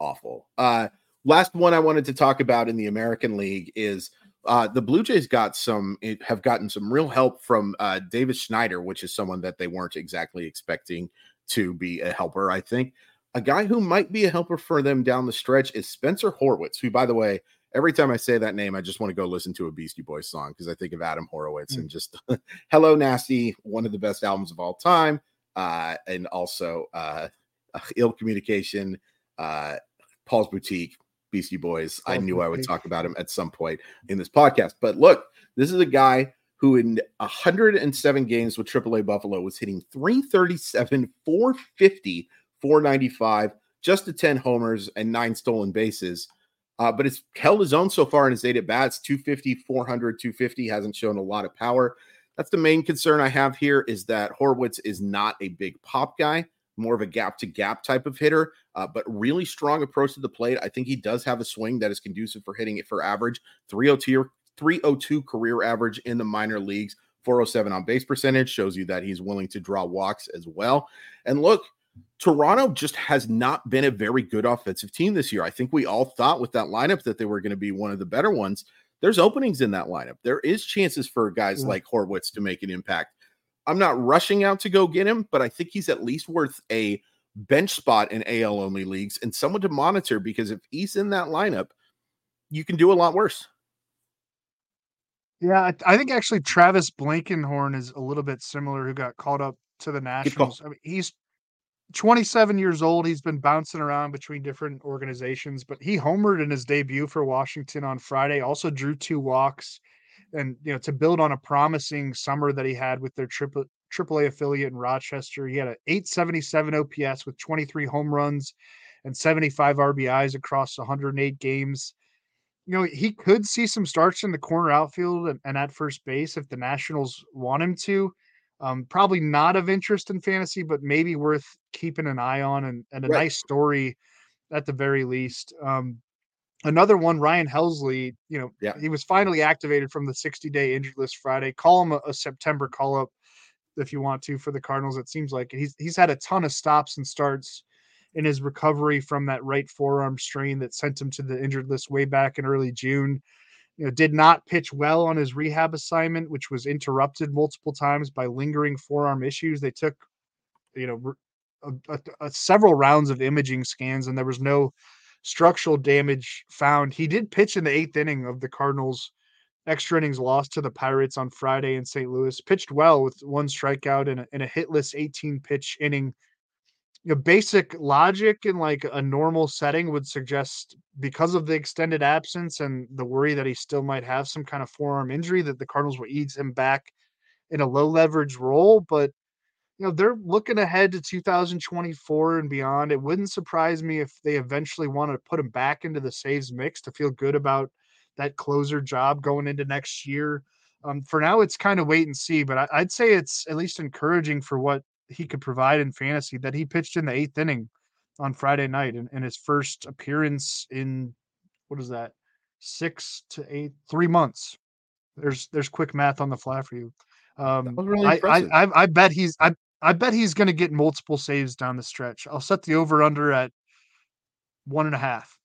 [SPEAKER 2] awful. Uh, last one I wanted to talk about in the American League is uh, the Blue Jays got some have gotten some real help from uh, Davis Schneider, which is someone that they weren't exactly expecting to be a helper. I think a guy who might be a helper for them down the stretch is Spencer Horwitz, who, by the way, every time I say that name, I just want to go listen to a Beastie Boys song because I think of Adam Horovitz mm. and just Hello Nasty, one of the best albums of all time. Uh, and also uh, Ill Communication, uh, Paul's Boutique, Beastie Boys. Paul's I knew Boutique. I would talk about him at some point in this podcast. But look, this is a guy who in 107 games with AAA Buffalo was hitting 337, 450, 495, just to 10 homers and nine stolen bases. Uh, but it's held his own so far in his eight at bats 250, 400, 250. Hasn't shown a lot of power. That's the main concern I have here is that Horwitz is not a big pop guy, more of a gap to gap type of hitter, uh, but really strong approach to the plate. I think he does have a swing that is conducive for hitting it for average 302, 302 career average in the minor leagues. 407 on base percentage shows you that he's willing to draw walks as well. And look, Toronto just has not been a very good offensive team this year. I think we all thought with that lineup that they were going to be one of the better ones. There's openings in that lineup. There is chances for guys yeah. like Horwitz to make an impact. I'm not rushing out to go get him, but I think he's at least worth a bench spot in AL only leagues and someone to monitor because if he's in that lineup, you can do a lot worse.
[SPEAKER 3] Yeah, I think actually Travis Blankenhorn is a little bit similar who got called up to the Nationals. I mean, he's 27 years old. He's been bouncing around between different organizations, but he homered in his debut for Washington on Friday. Also drew two walks, and you know to build on a promising summer that he had with their triple AAA affiliate in Rochester. He had an 877 OPS with 23 home runs and 75 RBIs across 108 games. You know, he could see some starts in the corner outfield and, and at first base if the Nationals want him to. Um, probably not of interest in fantasy, but maybe worth keeping an eye on and, and a right. nice story at the very least. Um, another one, Ryan Helsley, you know, yeah. he was finally activated from the 60 day injured list Friday. Call him a, a, September call up if you want to for the Cardinals. It seems like he's he's had a ton of stops and starts in his recovery from that right forearm strain that sent him to the injured list way back in early June you know, did not pitch well on his rehab assignment, which was interrupted multiple times by lingering forearm issues. They took, you know, a, a, a several rounds of imaging scans, and there was no structural damage found. He did pitch in the eighth inning of the Cardinals' extra innings loss to the Pirates on Friday in St. Louis. Pitched well with one strikeout and a, and a hitless 18 pitch inning you know, basic logic in like a normal setting would suggest because of the extended absence and the worry that he still might have some kind of forearm injury that the Cardinals will ease him back in a low leverage role. But you know, they're looking ahead to 2024 and beyond. It wouldn't surprise me if they eventually want to put him back into the saves mix to feel good about that closer job going into next year. Um, for now, it's kind of wait and see, but I, I'd say it's at least encouraging for what he could provide in fantasy that he pitched in the eighth inning on Friday night in, in his first appearance in what is that six to eight three months. There's there's quick math on the fly for you. Um, really I, I, I I bet he's I I bet he's going to get multiple saves down the stretch. I'll set the over under at one and a half.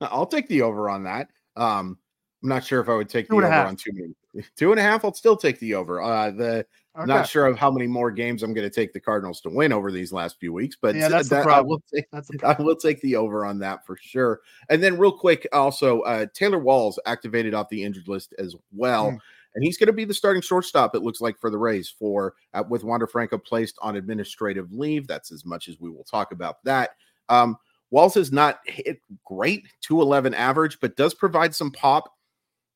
[SPEAKER 2] I'll take the over on that. Um, I'm not sure if I would take two the over on two many. Two and a half. I'll still take the over. Uh, the Okay. Not sure of how many more games I'm going to take the Cardinals to win over these last few weeks, but
[SPEAKER 3] yeah, that's that, the problem. I will, take,
[SPEAKER 2] that's the I will take the over on that for sure. And then, real quick, also uh, Taylor Walls activated off the injured list as well. Mm. And he's going to be the starting shortstop, it looks like, for the Rays for uh, with Wander Franco placed on administrative leave. That's as much as we will talk about that. Um, Walls has not hit great, 211 average, but does provide some pop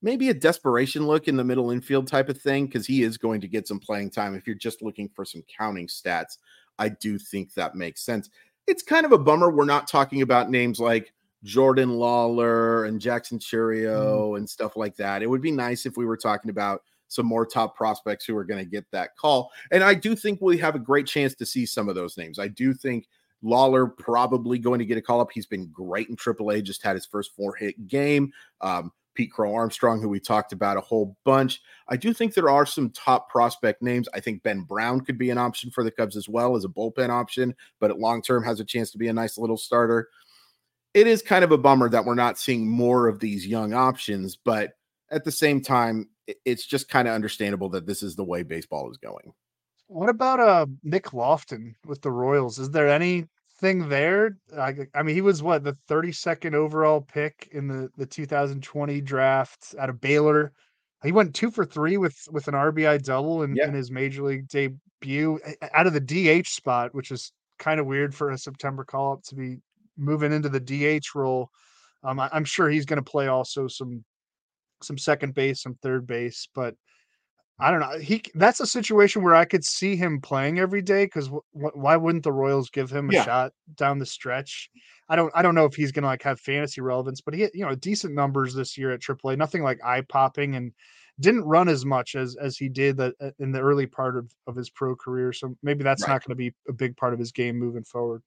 [SPEAKER 2] maybe a desperation look in the middle infield type of thing because he is going to get some playing time. If you're just looking for some counting stats, I do think that makes sense. It's kind of a bummer we're not talking about names like Jordan Lawlar and Jackson Chourio mm. and stuff like that. It would be nice if we were talking about some more top prospects who are going to get that call. And I do think we have a great chance to see some of those names. I do think Lawler probably going to get a call up. He's been great in AAA, just had his first four hit game. Um, Pete Crow Armstrong, who we talked about a whole bunch. I do think there are some top prospect names. I think Ben Brown could be an option for the Cubs as well as a bullpen option, but at long term has a chance to be a nice little starter. It is kind of a bummer that we're not seeing more of these young options, but at the same time, it's just kind of understandable that this is the way baseball is going.
[SPEAKER 3] What about uh Nick Loftin with the Royals? Is there anything thing there. I, I mean, he was what the 32nd overall pick in the the 2020 draft out of Baylor. He went two for three with with an RBI double in, yeah. in his major league debut out of the DH spot, which is kind of weird for a September call up to be moving into the DH role. Um, I, am sure he's going to play also some some second base, some third base, but I don't know. He that's a situation where I could see him playing every day because w- why wouldn't the Royals give him a yeah. shot down the stretch? I don't I don't know if he's gonna like have fantasy relevance, but he had, you know decent numbers this year at AAA. Nothing like eye popping, and didn't run as much as as he did that uh, in the early part of, of his pro career. So maybe that's right. not going to be a big part of his game moving forward.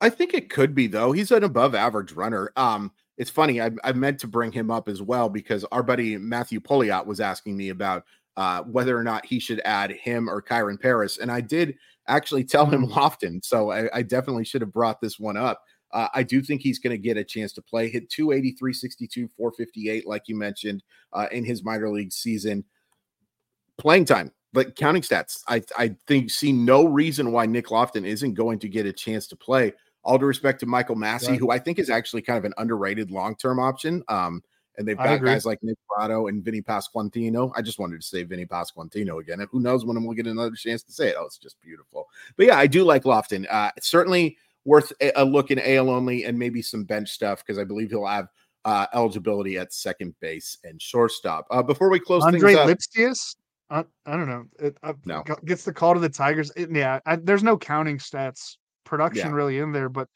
[SPEAKER 2] I think it could be though. He's an above average runner. Um, it's funny. I, I meant to bring him up as well because our buddy Matthew Pouliot was asking me about uh, whether or not he should add him or Kyren Paris, and I did actually tell him. Loftin. So I, I definitely should have brought this one up. Uh, I do think he's going to get a chance to play. Hit 280, 362, 458, like you mentioned uh, in his minor league season. Playing time, but counting stats. I, I think see no reason why Nick Loftin isn't going to get a chance to play. All due respect to Michael Massey, right. who I think is actually kind of an underrated long term option. Um, and they've got guys like Nick Pratto and Vinny Pasquantino. I just wanted to say Vinny Pasquantino again. And who knows when we'll get another chance to say it. Oh, it's just beautiful. But yeah, I do like Loftin. Uh, certainly worth a, look in AL only and maybe some bench stuff because I believe he'll have uh, eligibility at second base and shortstop. Uh, before we close
[SPEAKER 3] Andre
[SPEAKER 2] things up,
[SPEAKER 3] Lipcius? I, I don't know. It, uh, no. Gets the call to the Tigers. It, yeah, I, there's no counting stats production yeah. really in there, but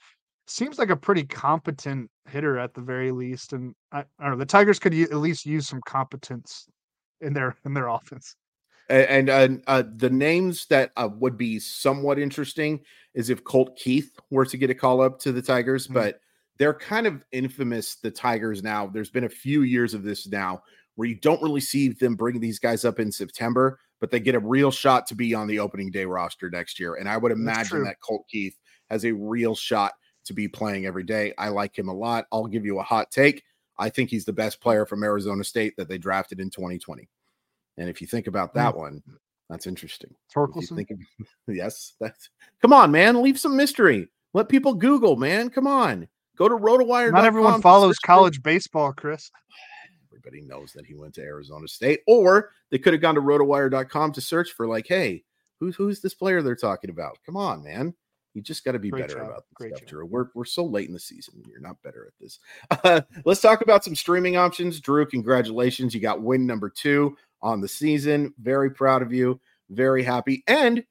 [SPEAKER 3] seems like a pretty competent hitter at the very least. And I, I don't know. The Tigers could at least use some competence in their in their offense.
[SPEAKER 2] And, and uh, the names that uh, would be somewhat interesting is if Colt Keith were to get a call up to the Tigers, mm-hmm. but they're kind of infamous. The Tigers now. There's been a few years of this now where you don't really see them bring these guys up in September, but they get a real shot to be on the opening day roster next year. And I would imagine that Colt Keith has a real shot to be playing every day. I like him a lot. I'll give you a hot take. I think he's the best player from Arizona State that they drafted in 2020. And if you think about that mm. one, that's interesting.
[SPEAKER 3] Torkelson.
[SPEAKER 2] Of, yes, that's come on, man. Leave some mystery. Let people Google, man. Come on. Go to rotowire.
[SPEAKER 3] Not everyone follows college baseball, Chris.
[SPEAKER 2] Everybody knows that he went to Arizona State, or they could have gone to rotowire.com to search for, like, hey, who's who's this player they're talking about? Come on, man. You just got to be Great better job. about this Great stuff, Drew. We're, we're so late in the season. You're not better at this. Uh, let's talk about some streaming options. Drew, congratulations. You got win number two on the season. Very proud of you. Very happy. And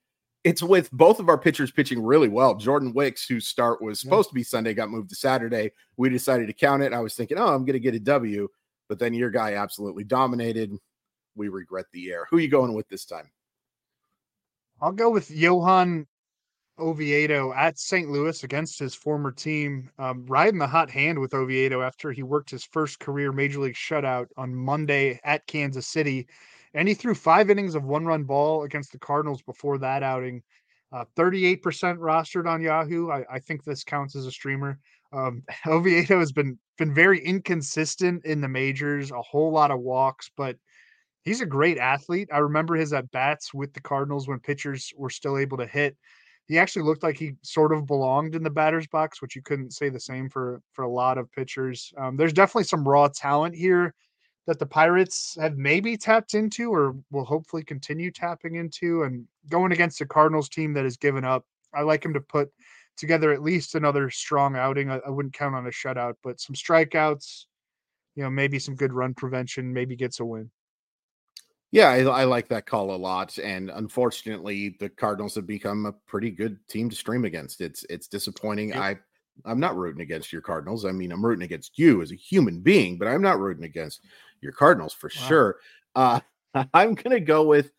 [SPEAKER 2] it's with both of our pitchers pitching really well. Jordan Wicks, whose start was supposed yeah. to be Sunday, got moved to Saturday. We decided to count it. I was thinking, oh, I'm going to get a W. But then your guy absolutely dominated. We regret the air. Who are you going with this time?
[SPEAKER 3] I'll go with Johan Oviedo at St. Louis against his former team, um, riding the hot hand with Oviedo after he worked his first career major league shutout on Monday at Kansas City. And he threw five innings of one run ball against the Cardinals before that outing. Uh, 38% rostered on Yahoo. I, I, think this counts as a streamer. Um, Oviedo has been been very inconsistent in the majors, a whole lot of walks, but he's a great athlete. I remember his at bats with the Cardinals when pitchers were still able to hit he actually looked like he sort of belonged in the batter's box, which you couldn't say the same for for a lot of pitchers. Um, there's definitely some raw talent here that the Pirates have maybe tapped into or will hopefully continue tapping into. And going against the Cardinals team that has given up, I like him to put together at least another strong outing. I, I wouldn't count on a shutout, but some strikeouts, you know, maybe some good run prevention, maybe gets a win.
[SPEAKER 2] Yeah, I, I, like that call a lot, and unfortunately, the Cardinals have become a pretty good team to stream against. It's it's disappointing. I I'm not rooting against your Cardinals. I mean, I'm rooting against you as a human being, but I'm not rooting against your Cardinals for wow. sure. Uh, I'm gonna go with,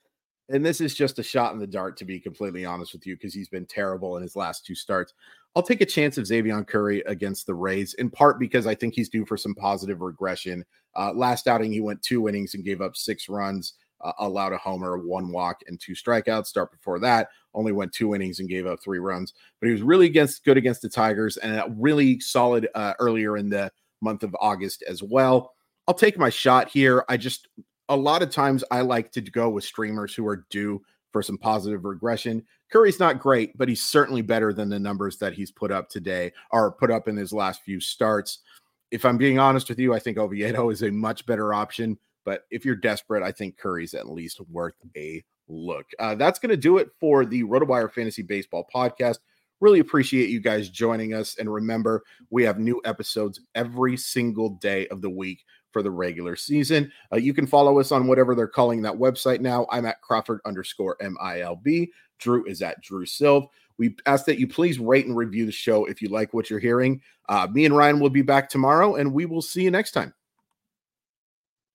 [SPEAKER 2] and this is just a shot in the dart to be completely honest with you, because he's been terrible in his last two starts. I'll take a chance of Xzavion Curry against the Rays, in part because I think he's due for some positive regression. Uh, last outing, he went two innings and gave up six runs, uh, allowed a homer, one walk, and two strikeouts. Start before that, only went two innings and gave up three runs. But he was really against good against the Tigers and really solid uh, earlier in the month of August as well. I'll take my shot here. I just a lot of times I like to go with streamers who are due for some positive regression. Curry's not great, but he's certainly better than the numbers that he's put up today or put up in his last few starts. If I'm being honest with you, I think Oviedo is a much better option. But if you're desperate, I think Curry's at least worth a look. Uh, that's going to do it for the RotoWire Fantasy Baseball podcast. Really appreciate you guys joining us. And remember, we have new episodes every single day of the week for the regular season. Uh, you can follow us on whatever they're calling that website now. I'm at Crawford underscore MILB. Drew is at Drew Silv. We ask that you please rate and review the show if you like what you're hearing. Uh, me and Ryan will be back tomorrow, and we will see you next time.